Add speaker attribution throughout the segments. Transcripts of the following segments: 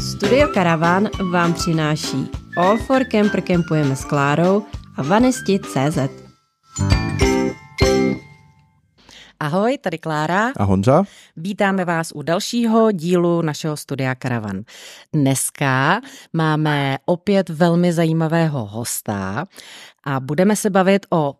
Speaker 1: Studio Caravan vám přináší All for Camper Campujeme s Klárou a Vanesti.cz Ahoj, tady Klára.
Speaker 2: A Honza.
Speaker 1: Vítáme vás u dalšího dílu našeho studia Karavan. Dneska máme opět velmi zajímavého hosta a budeme se bavit o,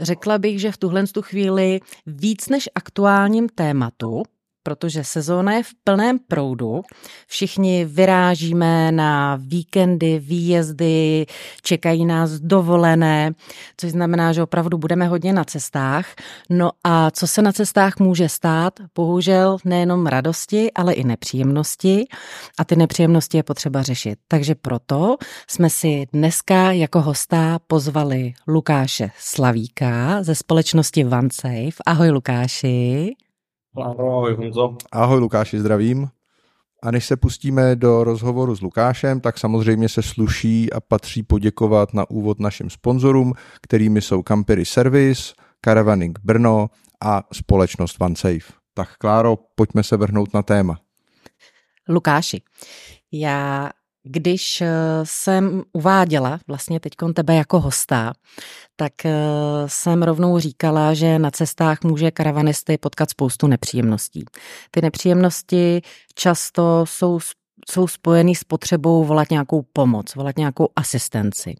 Speaker 1: řekla bych, že v tuhle tu chvíli víc než aktuálním tématu, protože sezóna je v plném proudu. Všichni vyrážíme na víkendy, výjezdy, čekají nás dovolené, což znamená, že opravdu budeme hodně na cestách. No a co se na cestách může stát? Bohužel nejenom radosti, ale i nepříjemnosti. A ty nepříjemnosti je potřeba řešit. Takže proto jsme si dneska jako hosta pozvali Lukáše Slavíka ze společnosti OneSafe. Ahoj Lukáši.
Speaker 3: Ahoj Honzo.
Speaker 2: Ahoj Lukáši, zdravím. A než se pustíme do rozhovoru s Lukášem, tak samozřejmě se sluší a patří poděkovat na úvod našim sponzorům, kterými jsou Campery Service, Caravaning Brno a společnost OneSafe. Tak Kláro, pojďme se vrhnout na téma.
Speaker 1: Lukáši, já když eh, jsem uváděla vlastně teď tebe jako hosta, tak eh, jsem rovnou říkala, že na cestách může karavanisty potkat spoustu nepříjemností. Ty nepříjemnosti často jsou, jsou spojený s potřebou volat nějakou pomoc, volat nějakou asistenci.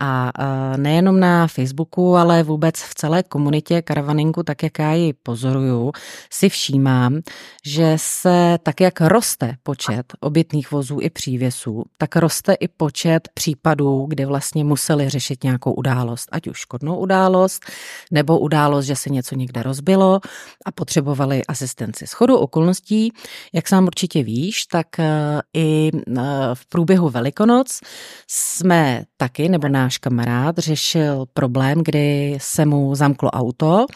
Speaker 1: A nejenom na Facebooku, ale vůbec v celé komunitě karavaningu, tak jak já ji pozoruju, si všímám, že se tak, jak roste počet obytných vozů i přívěsů, tak roste i počet případů, kdy vlastně museli řešit nějakou událost, ať už škodnou událost, nebo událost, že se něco někde rozbilo a potřebovali asistenci. Schodu okolností, jak sám určitě víš, tak e, i e, v průběhu Velikonoc jsme taky, nebo náš náš kamarád řešil problém, kdy se mu zamklo auto,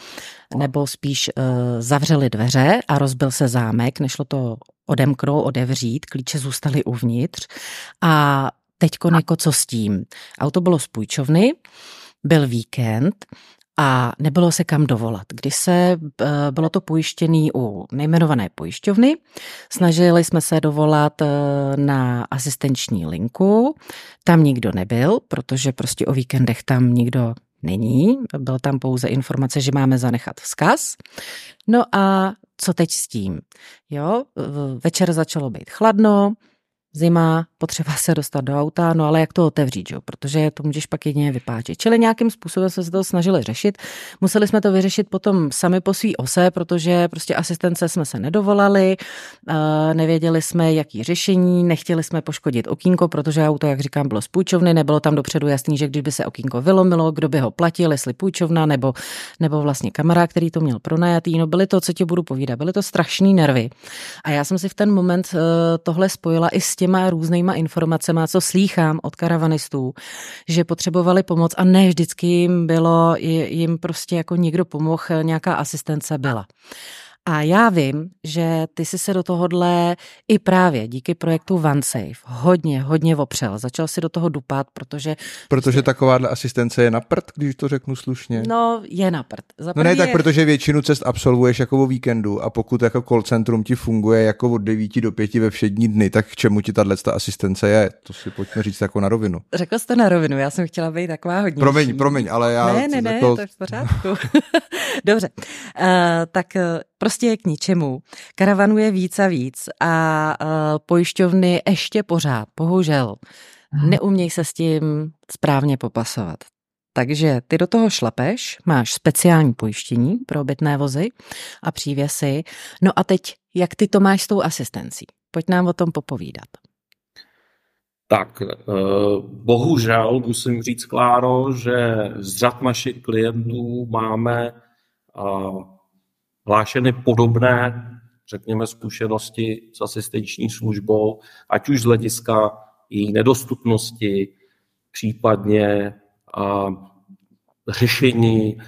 Speaker 1: nebo spíš uh, zavřeli dveře a rozbil se zámek, nešlo to odemknout, odevřít, klíče zůstaly uvnitř a teďko jako co s tím. Auto bylo z půjčovny, byl víkend a nebylo se kam dovolat. Když se, eh, bylo to pojištěný u nejmenované pojišťovny, snažili jsme se dovolat eh, na asistenční linku, tam nikdo nebyl, protože prostě o víkendech tam nikdo není, byl tam pouze informace, že máme zanechat vzkaz. No a co teď s tím? Jo, večer začalo být chladno, zima, potřeba se dostat do auta, no ale jak to otevřít, jo? protože to můžeš pak jedině vypáčit. Čili nějakým způsobem jsme se to snažili řešit. Museli jsme to vyřešit potom sami po svý ose, protože prostě asistence jsme se nedovolali, nevěděli jsme, jaký řešení, nechtěli jsme poškodit okýnko, protože auto, jak říkám, bylo z půjčovny, nebylo tam dopředu jasný, že kdyby se okýnko vylomilo, kdo by ho platil, jestli půjčovna nebo, nebo vlastně kamarád, který to měl pronajatý. No byly to, co ti budu povídat, byly to strašný nervy. A já jsem si v ten moment eh, tohle spojila i s těma různýma informacemi, co slýchám od karavanistů, že potřebovali pomoc a ne vždycky jim bylo, jim prostě jako někdo pomohl, nějaká asistence byla. A já vím, že ty jsi se do tohohle i právě díky projektu OneSafe hodně, hodně opřel. Začal si do toho dupat, protože...
Speaker 2: Protože takováhle asistence je na prd, když to řeknu slušně.
Speaker 1: No, je na prd.
Speaker 2: no ne, tak protože většinu cest absolvuješ jako o víkendu a pokud jako call centrum ti funguje jako od 9 do 5 ve všední dny, tak k čemu ti tahle asistence je? To si pojďme říct jako na rovinu.
Speaker 1: Řekl jste na rovinu, já jsem chtěla být taková hodně.
Speaker 2: Promiň, promiň, ale já...
Speaker 1: Ne, ne, ne, jako... to je v pořádku. Dobře, uh, tak uh, prostě je k ničemu. Karavanů je víc a víc a uh, pojišťovny ještě pořád, bohužel, hmm. neumějí se s tím správně popasovat. Takže ty do toho šlapeš, máš speciální pojištění pro obytné vozy a přívěsy. No a teď, jak ty to máš s tou asistencí? Pojď nám o tom popovídat.
Speaker 3: Tak, bohužel musím říct, Kláro, že z řad našich klientů máme hlášeny podobné, řekněme, zkušenosti s asistenční službou, ať už z hlediska její nedostupnosti, případně uh, řešení uh,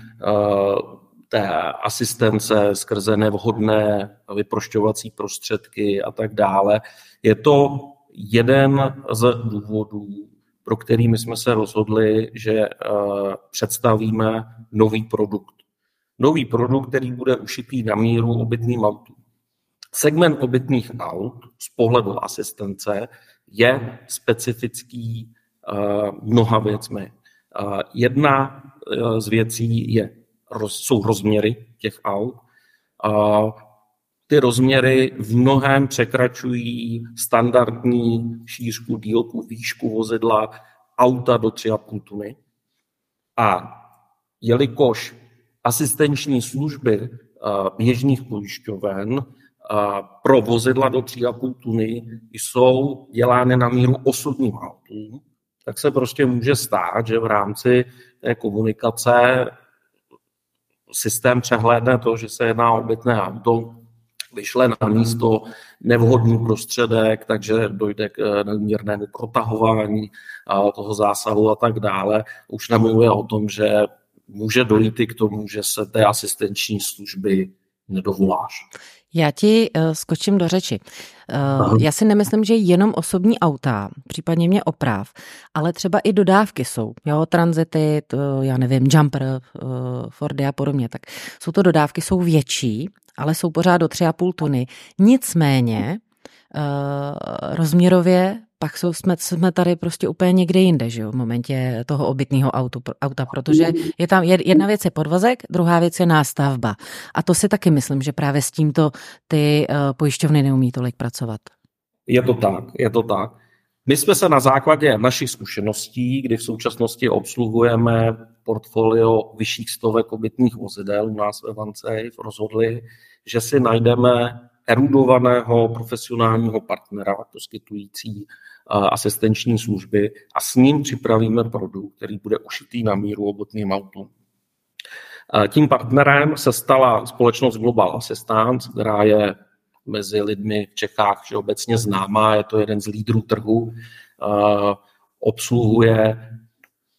Speaker 3: té asistence skrze nevhodné vyprošťovací prostředky a tak dále. Je to jeden z důvodů, pro který my jsme se rozhodli, že představíme nový produkt nový produkt, který bude ušitý na míru obytným autům. Segment obytných aut z pohledu asistence je specifický mnoha věcmi. Jedna z věcí je, jsou rozměry těch aut. Ty rozměry v mnohem překračují standardní šířku, dílku, výšku vozidla auta do 3,5 tuny. A jelikož asistenční služby běžných pojišťoven pro vozidla do 3,5 tuny jsou dělány na míru osobním autům, tak se prostě může stát, že v rámci té komunikace systém přehlédne to, že se jedná obytné auto, vyšle na místo nevhodný prostředek, takže dojde k nadměrnému protahování toho zásahu a tak dále. Už nemluvě o tom, že může dojít i k tomu, že se té asistenční služby nedovoláš.
Speaker 1: Já ti uh, skočím do řeči. Uh, já si nemyslím, že jenom osobní auta, případně mě oprav, ale třeba i dodávky jsou. Jo, tranzity, to, já nevím, jumper, uh, Fordy a podobně. Tak jsou to dodávky, jsou větší, ale jsou pořád do 3,5 tuny. Nicméně uh, rozměrově pak jsou, jsme, jsme tady prostě úplně někde jinde, že jo, v momentě toho obytného auta, protože je tam jedna věc je podvozek, druhá věc je nástavba. A to si taky myslím, že právě s tímto ty uh, pojišťovny neumí tolik pracovat.
Speaker 3: Je to tak, je to tak. My jsme se na základě našich zkušeností, kdy v současnosti obsluhujeme portfolio vyšších stovek obytných vozidel u nás ve Vancej, rozhodli, že si najdeme erudovaného profesionálního partnera poskytující asistenční služby a s ním připravíme produkt, který bude ušitý na míru obotným autům. Tím partnerem se stala společnost Global Assistance, která je mezi lidmi v Čechách obecně známá, je to jeden z lídrů trhu, obsluhuje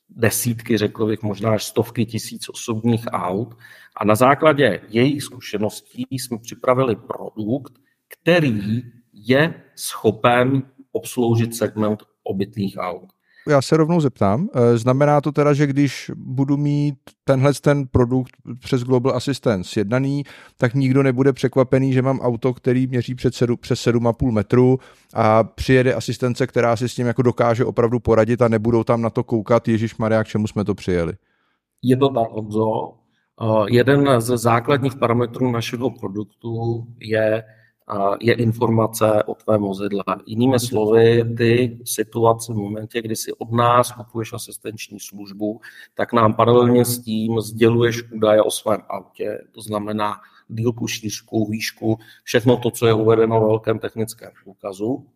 Speaker 3: desítky, řekl bych, možná až stovky tisíc osobních aut. A na základě jejich zkušeností jsme připravili produkt, který je schopen obsloužit segment obytných aut.
Speaker 2: Já se rovnou zeptám, eh, znamená to teda, že když budu mít tenhle ten produkt přes Global Assistance jednaný, tak nikdo nebude překvapený, že mám auto, který měří před sedu, přes 7,5 metru a přijede asistence, která si s tím jako dokáže opravdu poradit a nebudou tam na to koukat, Ježíš Maria, k čemu jsme to přijeli.
Speaker 3: Je to tak. Jeden z základních parametrů našeho produktu je je informace o tvém vozidle. Jinými slovy, ty situace v momentě, kdy si od nás kupuješ asistenční službu, tak nám paralelně s tím sděluješ údaje o svém autě, to znamená dílku, šířku, výšku, všechno to, co je uvedeno ve velkém technickém průkazu.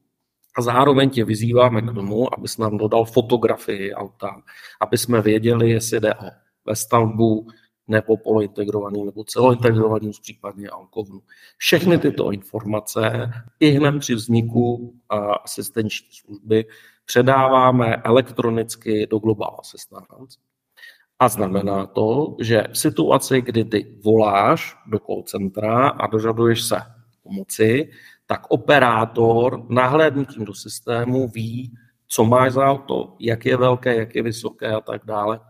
Speaker 3: A zároveň tě vyzýváme k tomu, abys nám dodal fotografii auta, aby jsme věděli, jestli jde o ve stavbu, nebo polointegrovaným nebo celointegrovaným, případně alkovnu. Všechny tyto informace i hned při vzniku asistenční služby předáváme elektronicky do Global Assistance. A znamená to, že v situaci, kdy ty voláš do call centra a dožaduješ se pomoci, tak operátor nahlédnutím do systému ví, co máš za auto, jak je velké, jak je vysoké a tak dále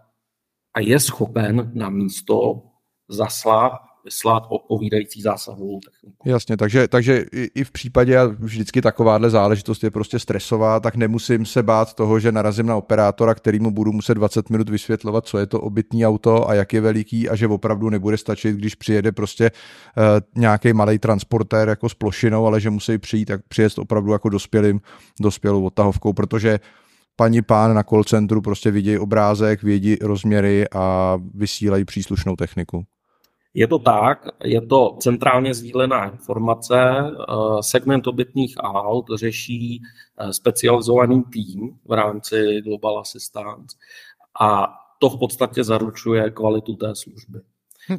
Speaker 3: a je schopen na místo zaslat, vyslat odpovídající zásahovou techniku.
Speaker 2: Jasně, takže, takže i, i v případě, a vždycky takováhle záležitost je prostě stresová, tak nemusím se bát toho, že narazím na operátora, kterýmu budu muset 20 minut vysvětlovat, co je to obytný auto a jak je veliký a že opravdu nebude stačit, když přijede prostě uh, nějaký malý transportér jako s plošinou, ale že musí přijít, tak přijet opravdu jako dospělým, dospělou odtahovkou, protože paní pán na call centru prostě vidějí obrázek, vědí rozměry a vysílají příslušnou techniku.
Speaker 3: Je to tak, je to centrálně sdílená informace. Eh, segment obytných aut řeší eh, specializovaný tým v rámci Global Assistance a to v podstatě zaručuje kvalitu té služby.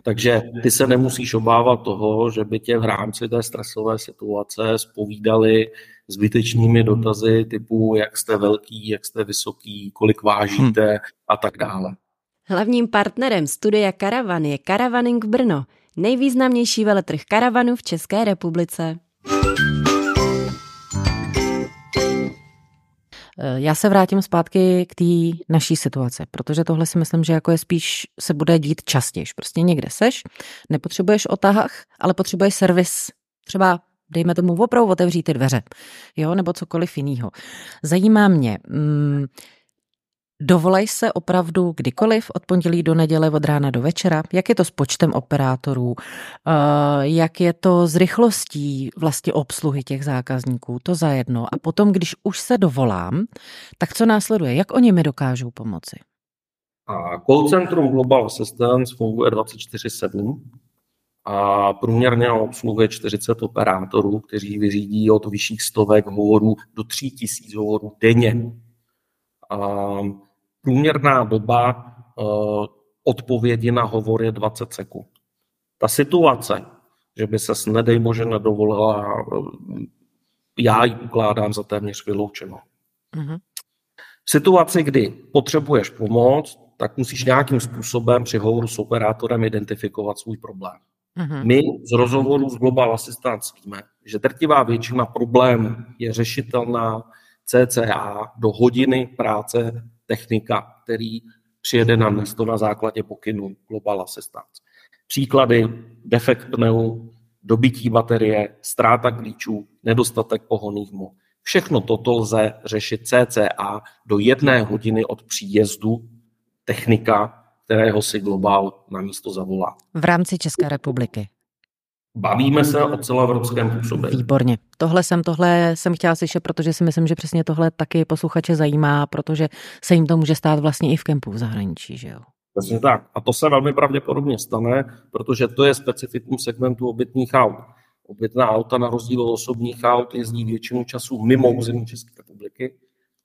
Speaker 3: Takže ty se nemusíš obávat toho, že by tě v rámci té stresové situace spovídali zbytečnými dotazy typu, jak jste velký, jak jste vysoký, kolik vážíte hmm. a tak dále.
Speaker 4: Hlavním partnerem studia Karavan je Caravaning Brno, nejvýznamnější veletrh karavanu v České republice.
Speaker 1: Eh, já se vrátím zpátky k té naší situaci, protože tohle si myslím, že jako je spíš se bude dít častěji. Prostě někde seš, nepotřebuješ o tahách, ale potřebuješ servis třeba dejme tomu opravdu otevřít ty dveře, jo, nebo cokoliv jiného. Zajímá mě, mm, Dovolej se opravdu kdykoliv od pondělí do neděle od rána do večera? Jak je to s počtem operátorů? Eh, jak je to s rychlostí vlastně obsluhy těch zákazníků? To za jedno. A potom, když už se dovolám, tak co následuje? Jak oni mi dokážou pomoci?
Speaker 3: A call centrum Global Assistance funguje 24-7 a průměrně obsluhuje 40 operátorů, kteří vyřídí od vyšších stovek hovorů do 3000 hovorů denně. A průměrná doba uh, odpovědi na hovor je 20 sekund. Ta situace, že by se nedej bože nedovolila, já ji ukládám za téměř vyloučenou. Mm-hmm. V situaci, kdy potřebuješ pomoc, tak musíš nějakým způsobem při hovoru s operátorem identifikovat svůj problém. Mm-hmm. My z rozhovoru s Global Assistance víme, že drtivá většina problémů je řešitelná CCA do hodiny práce technika, který přijede na místo na základě pokynů Global Assistance. Příklady, defekt pneu, dobytí baterie, ztráta klíčů, nedostatek pohonných hmot. Všechno toto lze řešit CCA do jedné hodiny od příjezdu technika, kterého si Global na místo zavolá.
Speaker 1: V rámci České republiky.
Speaker 3: Bavíme se o celoevropském působení.
Speaker 1: Výborně. Tohle jsem, tohle jsem chtěla slyšet, protože si myslím, že přesně tohle taky posluchače zajímá, protože se jim to může stát vlastně i v kempu v zahraničí, že jo?
Speaker 3: Přesně tak. A to se velmi pravděpodobně stane, protože to je specifikum segmentu obytných aut. Obytná auta na rozdíl od osobních aut jezdí většinu času mimo území České republiky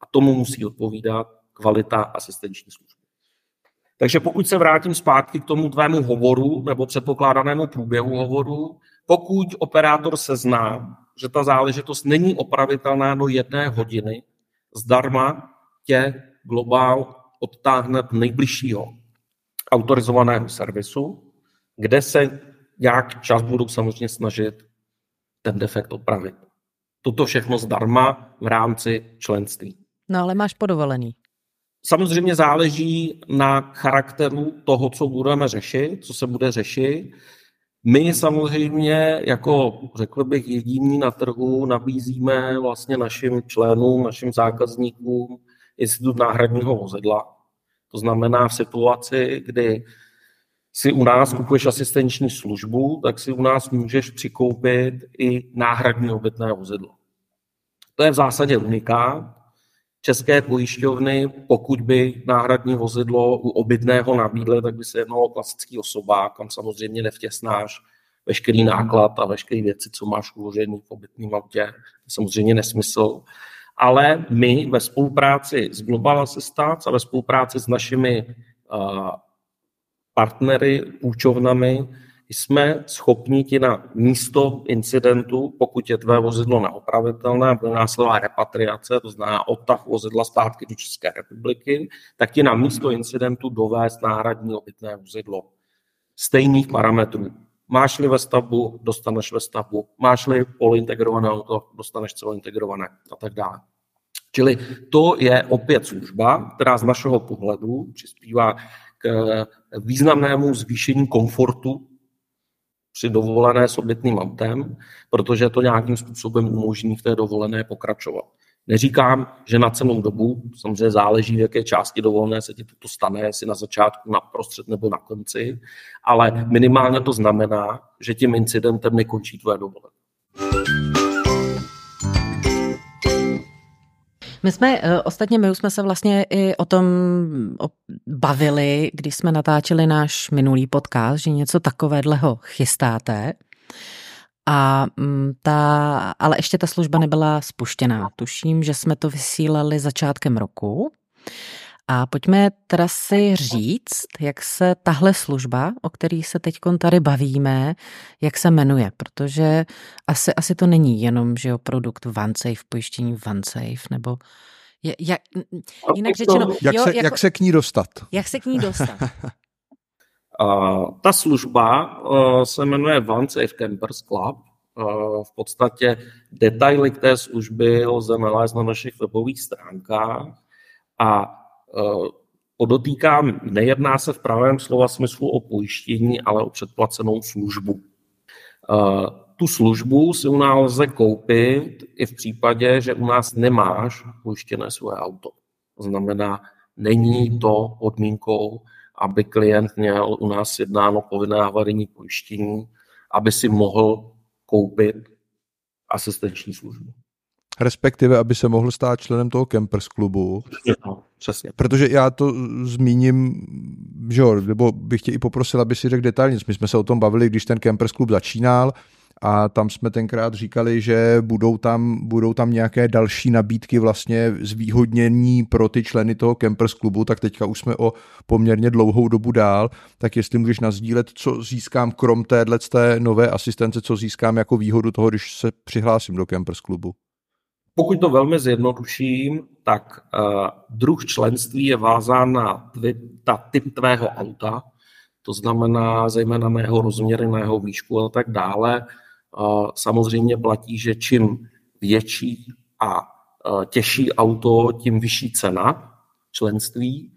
Speaker 3: a tomu musí odpovídat kvalita asistenční služby. Takže pokud se vrátím zpátky k tomu tvému hovoru nebo předpokládanému průběhu hovoru, pokud operátor se zná, že ta záležitost není opravitelná do jedné hodiny, zdarma tě globál odtáhne do nejbližšího autorizovaného servisu, kde se nějak čas budou samozřejmě snažit ten defekt opravit. Toto všechno zdarma v rámci členství.
Speaker 1: No ale máš podovolený.
Speaker 3: Samozřejmě záleží na charakteru toho, co budeme řešit, co se bude řešit. My samozřejmě, jako řekl bych, jediní na trhu nabízíme vlastně našim členům, našim zákazníkům institut náhradního vozidla. To znamená v situaci, kdy si u nás kupuješ asistenční službu, tak si u nás můžeš přikoupit i náhradní obytné vozidlo. To je v zásadě unikát, České pojišťovny, pokud by náhradní vozidlo u obytného nabídly, tak by se jednalo o klasický osobák, kam samozřejmě nevtěsnáš veškerý náklad a veškeré věci, co máš uložený v obytném autě. Samozřejmě nesmysl. Ale my ve spolupráci s Global Assistance a ve spolupráci s našimi uh, partnery, půjčovnami, jsme schopni ti na místo incidentu, pokud je tvé vozidlo neopravitelné, bude následovat repatriace, to znamená odtah vozidla zpátky do České republiky, tak ti na místo incidentu dovést náhradní obytné vozidlo stejných parametrů. Máš-li ve stavbu, dostaneš ve stavbu. Máš-li polointegrované auto, dostaneš celointegrované a tak dále. Čili to je opět služba, která z našeho pohledu přispívá k významnému zvýšení komfortu při dovolené s obytným autem, protože to nějakým způsobem umožní v té dovolené pokračovat. Neříkám, že na celou dobu, samozřejmě záleží, v jaké části dovolené se ti to stane, jestli na začátku, na prostřed nebo na konci, ale minimálně to znamená, že tím incidentem nekončí tvoje dovolené.
Speaker 1: My jsme, eh, ostatně my už jsme se vlastně i o tom bavili, když jsme natáčeli náš minulý podcast, že něco takového chystáte. A mm, ta, ale ještě ta služba nebyla spuštěná. Tuším, že jsme to vysílali začátkem roku. A pojďme teda si říct, jak se tahle služba, o který se teď tady bavíme, jak se jmenuje, protože asi, asi to není jenom, že jo, produkt OneSafe, pojištění OneSafe, nebo je, jak, jinak řečeno...
Speaker 2: Jak, jo, se, jako, jak se k ní dostat?
Speaker 1: Jak se k ní dostat?
Speaker 3: uh, ta služba uh, se jmenuje OneSafe Campers Club. Uh, v podstatě detaily k té služby lze nalézt na našich webových stránkách a podotýkám, nejedná se v pravém slova smyslu o pojištění, ale o předplacenou službu. Eh, tu službu si u nás lze koupit i v případě, že u nás nemáš pojištěné svoje auto. To znamená, není to podmínkou, aby klient měl u nás jednáno povinné havarijní pojištění, aby si mohl koupit asistenční službu.
Speaker 2: Respektive, aby se mohl stát členem toho Campers klubu.
Speaker 3: No, přesně.
Speaker 2: Protože já to zmíním, že jo, nebo bych tě i poprosil, aby si řekl detailně. My jsme se o tom bavili, když ten Campers klub začínal, a tam jsme tenkrát říkali, že budou tam, budou tam nějaké další nabídky vlastně zvýhodnění pro ty členy toho Campers klubu, tak teďka už jsme o poměrně dlouhou dobu dál, tak jestli můžeš nazdílet, co získám krom téhle té nové asistence, co získám jako výhodu toho, když se přihlásím do Campers klubu.
Speaker 3: Pokud to velmi zjednoduším, tak uh, druh členství je vázán na tvi, ta typ tvého auta, to znamená zejména mého rozměry, mého výšku a tak dále. Samozřejmě platí, že čím větší a těžší auto, tím vyšší cena členství.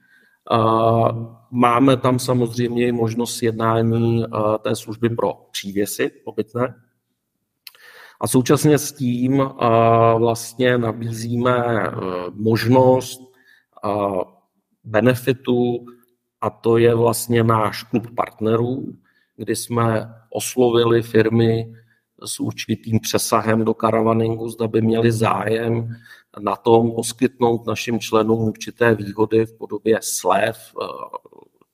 Speaker 3: Máme tam samozřejmě možnost jednání té služby pro přívěsy obytné. A současně s tím vlastně nabízíme e, možnost benefitu, a to je vlastně náš klub partnerů, kdy jsme oslovili firmy, s určitým přesahem do karavaningu, zda by měli zájem na tom poskytnout našim členům určité výhody v podobě slev, eh,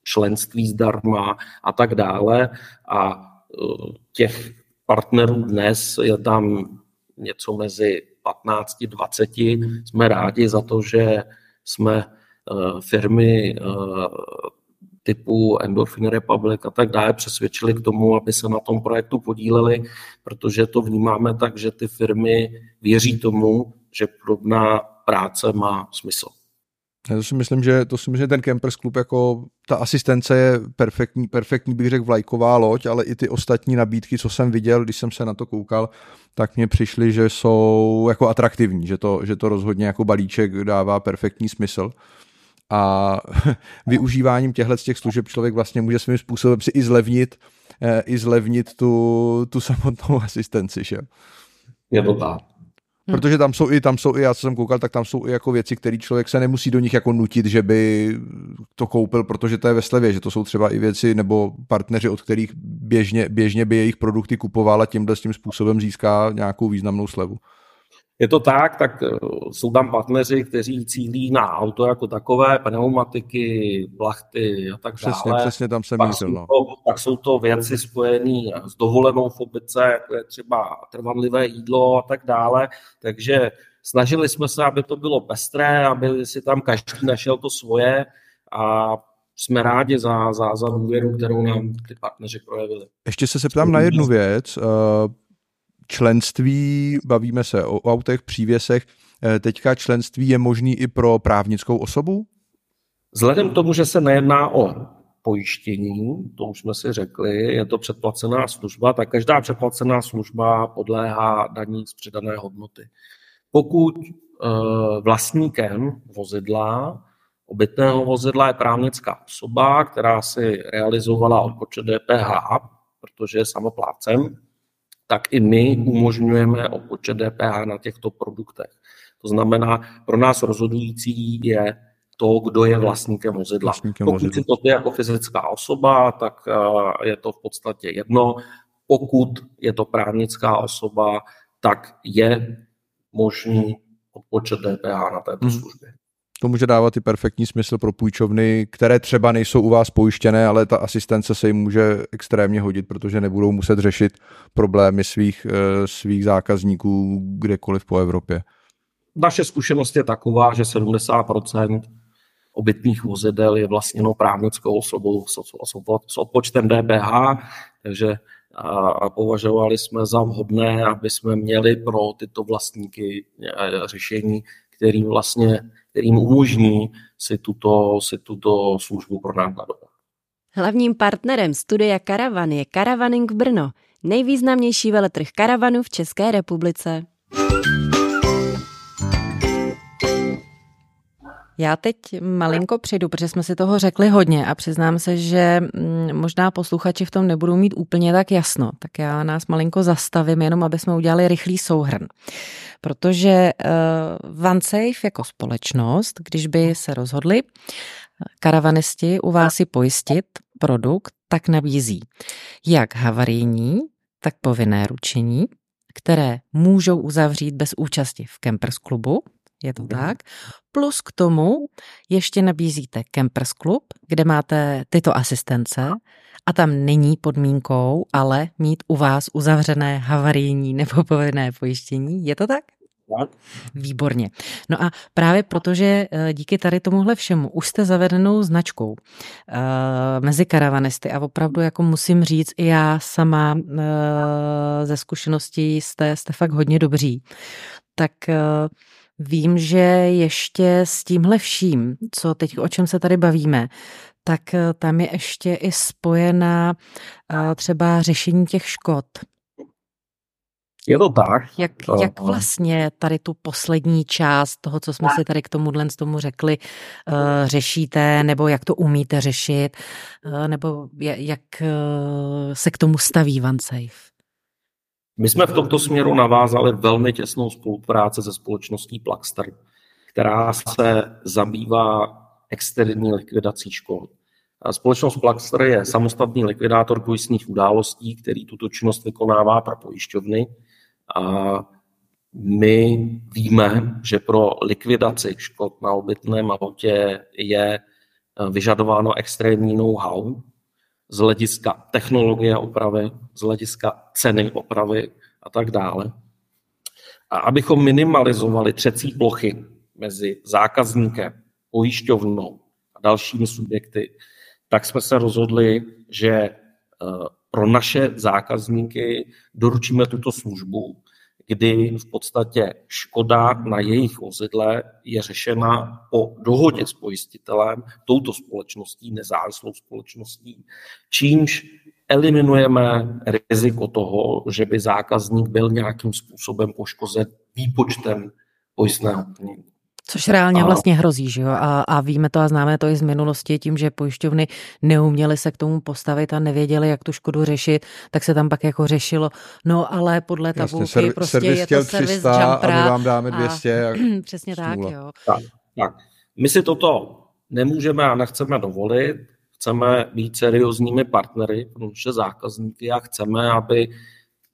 Speaker 3: členství zdarma a tak dále. A eh, těch partnerů dnes je tam něco mezi 15-20. Jsme rádi za to, že jsme eh, firmy typu Endorphin Republic a tak dále přesvědčili k tomu, aby se na tom projektu podíleli, protože to vnímáme tak, že ty firmy věří tomu, že podobná práce má smysl.
Speaker 2: Já to si myslím, že to si myslím, že ten Campers Club jako ta asistence je perfektní, perfektní bych řekl vlajková loď, ale i ty ostatní nabídky, co jsem viděl, když jsem se na to koukal, tak mně přišly, že jsou jako atraktivní, že to, že to rozhodně jako balíček dává perfektní smysl a využíváním těchto těch služeb člověk vlastně může svým způsobem si i zlevnit, eh, i zlevnit tu, tu samotnou asistenci. Že?
Speaker 3: Je to tak.
Speaker 2: Protože tam jsou i, tam jsou i, já jsem koukal, tak tam jsou i jako věci, které člověk se nemusí do nich jako nutit, že by to koupil, protože to je ve slevě, že to jsou třeba i věci nebo partneři, od kterých běžně, běžně by jejich produkty kupoval a tímhle s tím způsobem získá nějakou významnou slevu
Speaker 3: je to tak, tak eh, jsou tam partneři, kteří cílí na auto jako takové, pneumatiky, plachty a tak
Speaker 2: přesně,
Speaker 3: dále.
Speaker 2: Přesně, tam jsem
Speaker 3: mířil. No. Pak jsou to věci spojené s dovolenou v obyce, jako je třeba trvanlivé jídlo a tak dále. Takže snažili jsme se, aby to bylo pestré, aby si tam každý našel to svoje a jsme rádi za, za, za důvěru, kterou nám ty partneři projevili.
Speaker 2: Ještě se zeptám na jednu věc. Eh, členství, bavíme se o autech, přívěsech, eh, teďka členství je možný i pro právnickou osobu?
Speaker 3: Vzhledem k tomu, že se nejedná o pojištění, to už jsme si řekli, je to předplacená služba, tak každá předplacená služba podléhá daní z přidané hodnoty. Pokud eh, vlastníkem vozidla, obytného vozidla je právnická osoba, která si realizovala odpočet DPH, protože je samoplátcem, tak i my umožňujeme odpočet DPH na těchto produktech. To znamená, pro nás rozhodující je to, kdo je vlastníkem vozidla. Vlastníkem Pokud vozidla. si to ty jako fyzická osoba, tak eh, je to v podstatě jedno. Pokud je to právnická osoba, tak je možný odpočet DPH na této hmm. službě
Speaker 2: to může dávat i perfektní smysl pro půjčovny, které třeba nejsou u vás pojištěné, ale ta asistence se jim může extrémně hodit, protože nebudou muset řešit problémy svých, eh, svých zákazníků kdekoliv po Evropě.
Speaker 3: Naše zkušenost je taková, že 70% obytných vozidel je vlastněno právnickou osobou s odpočtem DPH, takže a považovali jsme za vhodné, aby jsme měli pro tyto vlastníky eh, řešení, kterým vlastně kterým umožní si tuto, si tuto službu pronásledovat.
Speaker 4: Hlavním partnerem studia Karavan je Karavaning Brno, nejvýznamnější veletrh karavanu v České republice.
Speaker 1: Já teď malinko přijdu, protože jsme si toho řekli hodně a přiznám se, že mm, možná posluchači v tom nebudou mít úplně tak jasno, tak já nás malinko zastavím, jenom aby jsme udělali rychlý souhrn. Protože uh, OneSafe jako společnost, když by se rozhodli karavanisti u vás si pojistit produkt, tak nabízí jak havarijní, tak povinné ručení, které můžou uzavřít bez účasti v Campers klubu, je to tak. Plus k tomu ještě nabízíte Campers Club, kde máte tyto asistence a tam není podmínkou, ale mít u vás uzavřené havarijní nebo povinné pojištění. Je to tak? Výborně. No a právě protože eh, díky tady tomuhle všemu už jste zavedenou značkou uh, mezi karavanisty a opravdu jako musím říct i já sama uh, ze zkušeností jste, jste fakt hodně dobří, tak uh, Vím, že ještě s tímhle vším, co teď, o čem se tady bavíme, tak tam je ještě i spojená třeba řešení těch škod.
Speaker 3: Je to tak.
Speaker 1: Jak, jak vlastně tady tu poslední část toho, co jsme si tady k tomuhle z tomu řekli, uh, řešíte, nebo jak to umíte řešit, nebo jak se k tomu staví OneSafe?
Speaker 3: My jsme v tomto směru navázali velmi těsnou spolupráci se společností Plaxter, která se zabývá externí likvidací škol. Společnost Plaxter je samostatný likvidátor pojistných událostí, který tuto činnost vykonává pro pojišťovny a my víme, že pro likvidaci škod na obytném autě je vyžadováno extrémní know-how z hlediska technologie opravy, z hlediska ceny opravy a tak dále. A abychom minimalizovali třecí plochy mezi zákazníkem, pojišťovnou a dalšími subjekty, tak jsme se rozhodli, že eh, pro naše zákazníky doručíme tuto službu, kdy v podstatě škoda na jejich vozidle je řešena po dohodě s pojistitelem, touto společností, nezávislou společností, čímž eliminujeme riziko toho, že by zákazník byl nějakým způsobem poškozen výpočtem pojistného plnění.
Speaker 1: Což reálně a... vlastně hrozí, že jo? A, a víme to a známe to i z minulosti, tím, že pojišťovny neuměly se k tomu postavit a nevěděli, jak tu škodu řešit, tak se tam pak jako řešilo. No ale podle tabulky Jasně, ser, prostě je to servis 300
Speaker 2: a my vám dáme 200. A...
Speaker 1: Přesně tak, jo.
Speaker 3: Tak, tak. My si toto nemůžeme a nechceme dovolit. Chceme být seriózními partnery pro naše zákazníky a chceme, aby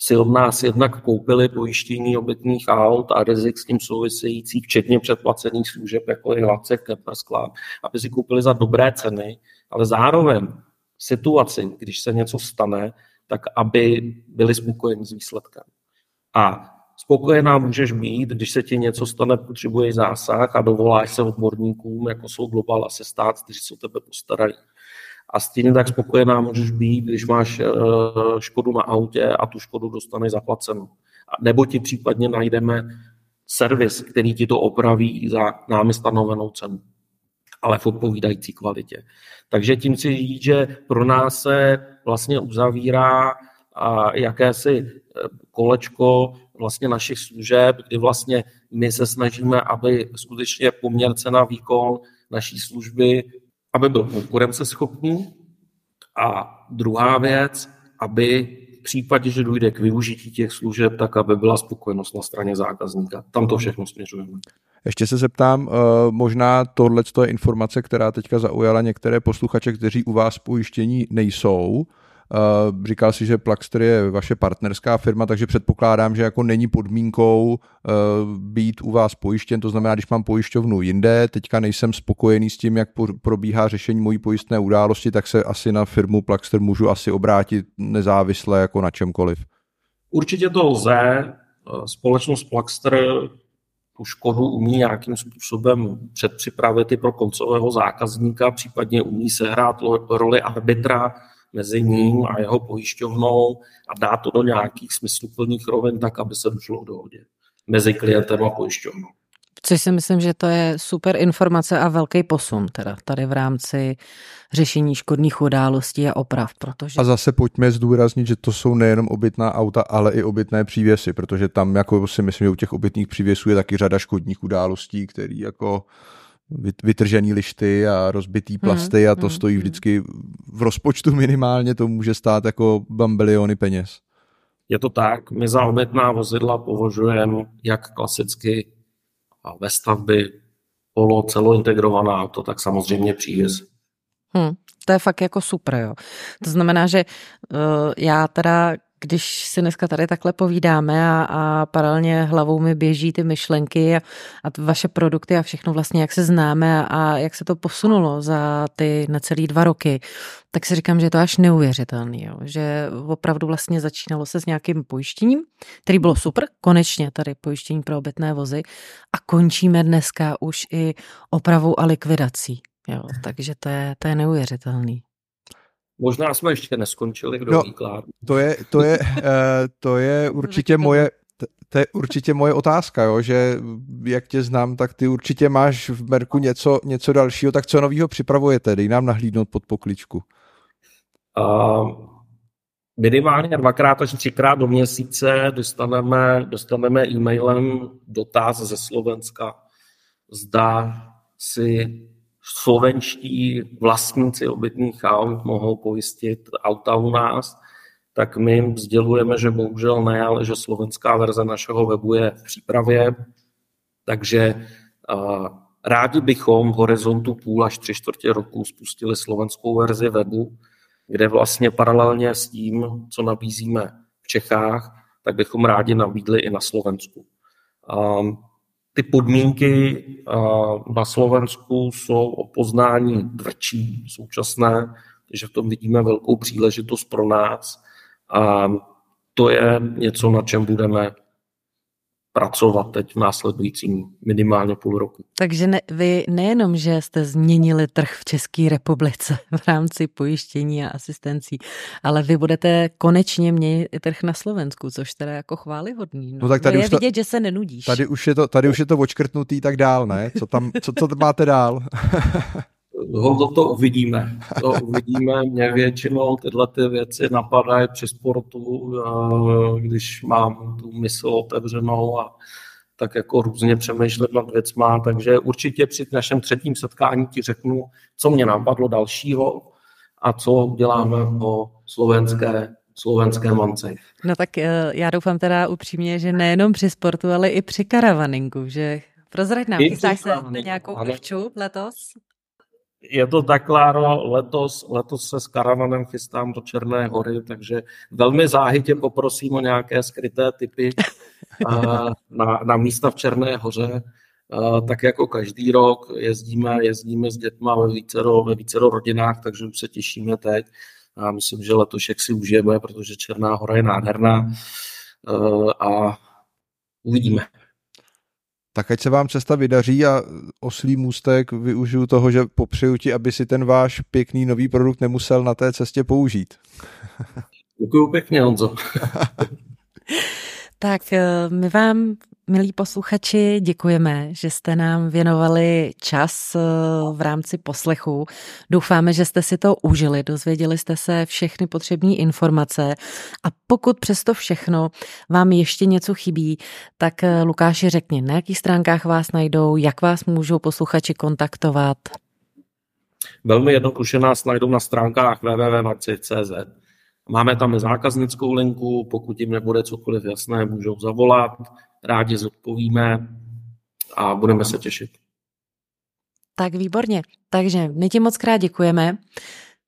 Speaker 3: si od nás jednak koupili pojištění obytných aut a rizik s tím související, včetně předplacených služeb, jako je Hladce, Kepers Club, aby si koupili za dobré ceny, ale zároveň situaci, když se něco stane, tak aby byli spokojeni s výsledkem. A spokojená můžeš být, když se ti něco stane, potřebuješ zásah a dovoláš se odborníkům, jako jsou Global Assistant, kteří se o tebe postarají a s tím tak spokojená můžeš být, když máš eh, škodu na autě a tu škodu dostaneš zaplacenou. Nebo ti případně najdeme servis, který ti to opraví za námi stanovenou cenu, ale v odpovídající kvalitě. Takže tím si říct, že pro nás se vlastně uzavírá jakési eh, kolečko vlastně našich služeb, kdy vlastně my se snažíme, aby skutečně poměr cena výkon naší služby aby byl konkurenceschopný a druhá věc, aby v případě, že dojde k využití těch služeb, tak aby byla spokojenost na straně zákazníka. Tam to všechno směřujeme.
Speaker 2: Ještě se zeptám, eh, možná tohle je informace, která teďka zaujala některé posluchače, kteří u vás pojištění nejsou. Uh, říkal si, že Plaxter je vaše partnerská firma, takže předpokládám, že jako není podmínkou uh, být u vás pojištěn, to znamená, když mám pojišťovnu jinde, teďka nejsem spokojený s tím, jak probíhá řešení mojí pojistné události, tak se asi na firmu Plaxter můžu asi obrátit nezávisle jako na čemkoliv.
Speaker 3: Určitě to lze. Společnost Plaxter tu škodu umí nějakým způsobem předpřipravit i pro koncového zákazníka, případně umí sehrát roli arbitra mezi ním a jeho pojišťovnou a dá to do nějakých smysluplných rovin tak, aby se došlo k dohodě mezi klientem a pojišťovnou.
Speaker 1: Což si myslím, že to je super informace a velký posun teda tady v rámci řešení škodných událostí a oprav. Protože...
Speaker 2: A zase pojďme zdůraznit, že to jsou nejenom obytná auta, ale i obytné přívěsy, protože tam jako si myslím, že u těch obytných přívěsů je taky řada škodních událostí, které jako vytržený lišty a rozbitý hmm, plasty a to hmm, stojí hmm. vždycky v rozpočtu minimálně, to může stát jako bambiliony peněz.
Speaker 3: Je to tak, my za obytná vozidla považujeme jak klasicky a ve stavby polo celointegrovaná auto, tak samozřejmě přívěs.
Speaker 1: Hmm, to je fakt jako super, jo. To znamená, že uh, já teda když si dneska tady takhle povídáme a, a paralelně hlavou mi běží ty myšlenky a, a vaše produkty a všechno vlastně, jak se známe a, jak se to posunulo za ty necelý dva roky, tak si říkám, že je to až neuvěřitelný, jo. že opravdu vlastně začínalo se s nějakým pojištěním, který bylo super, konečně tady pojištění pro obytné vozy a končíme dneska už i opravou a likvidací. Jo, takže to je, to je neuvěřitelný.
Speaker 3: Možná jsme ještě neskončili, kdo no, ví, Klár.
Speaker 2: To je, to je, uh, to je určitě moje, to je určitě moje otázka, jo, že jak tě znám, tak ty určitě máš v Merku něco, něco dalšího, tak co nového připravujete? Dej nám nahlídnout pod pokličku.
Speaker 3: Uh, minimálně dvakrát až třikrát do měsíce dostaneme, dostaneme e-mailem dotaz ze Slovenska, zda si slovenští vlastníci obytných aut mohou pojistit auta u nás, tak my jim sdělujeme, že bohužel ne, ale že slovenská verze našeho webu je v přípravě. Takže uh, rádi bychom v horizontu půl až tři čtvrtě roku spustili slovenskou verzi webu, kde vlastně paralelně s tím, co nabízíme v Čechách, tak bychom rádi nabídli i na Slovensku. Um, ty podmínky na Slovensku jsou o poznání tvrdší současné, takže v tom vidíme velkou příležitost pro nás. A to je něco, na čem budeme pracovat teď v následujícím minimálně půl roku.
Speaker 1: Takže ne, vy nejenom, že jste změnili trh v České republice v rámci pojištění a asistencí, ale vy budete konečně měnit i trh na Slovensku, což teda jako chválihodný. No, no tak tady už je to, vidět, že se nenudíš.
Speaker 2: Tady už je to, tady už je to očkrtnutý tak dál, ne? Co tam, co, co máte dál?
Speaker 3: ho to uvidíme. To uvidíme. Mě většinou tyhle ty věci napadají při sportu, když mám tu mysl otevřenou a tak jako různě přemýšlet nad věcma, takže určitě při našem třetím setkání ti řeknu, co mě napadlo dalšího a co děláme po slovenské slovenské mance.
Speaker 1: No tak eh, já doufám teda upřímně, že nejenom při sportu, ale i při karavaningu, že prozrať nám, chystáš se nějakou křču letos?
Speaker 3: Je to tak, Kláro, letos, letos se s karavanem chystám do Černé hory, takže velmi záhytě poprosím o nějaké skryté typy na, na místa v Černé hoře. Tak jako každý rok jezdíme, jezdíme s dětma ve vícero, ve vícero rodinách, takže už se těšíme teď. A myslím, že letošek si užijeme, protože Černá hora je nádherná a uvidíme
Speaker 2: tak ať se vám cesta vydaří a oslý můstek využiju toho, že popřeju ti, aby si ten váš pěkný nový produkt nemusel na té cestě použít.
Speaker 3: Děkuji pěkně, Honzo.
Speaker 1: tak eh, my vám Milí posluchači, děkujeme, že jste nám věnovali čas eh, v rámci poslechu. Doufáme, že jste si to užili, dozvěděli jste se všechny potřební informace a pokud přesto všechno vám ještě něco chybí, tak eh, Lukáši řekni, na jakých stránkách vás najdou, jak vás můžou posluchači kontaktovat?
Speaker 3: Velmi jednoduše nás najdou na stránkách www.cz. Máme tam zákaznickou linku, pokud jim nebude cokoliv jasné, můžou zavolat, rádi zodpovíme a budeme se těšit.
Speaker 1: Tak výborně. Takže my ti moc krát děkujeme.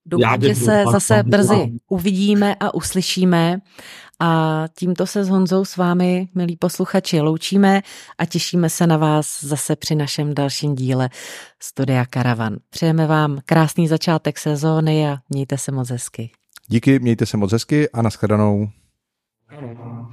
Speaker 1: Doufám, že se zase brzy uvidíme a uslyšíme. A tímto se s Honzou s vámi, milí posluchači, loučíme a těšíme se na vás zase při našem dalším díle Studia Karavan. Přejeme vám krásný začátek sezóny a mějte se moc hezky.
Speaker 2: Díky, mějte se moc hezky a nashledanou. Ano.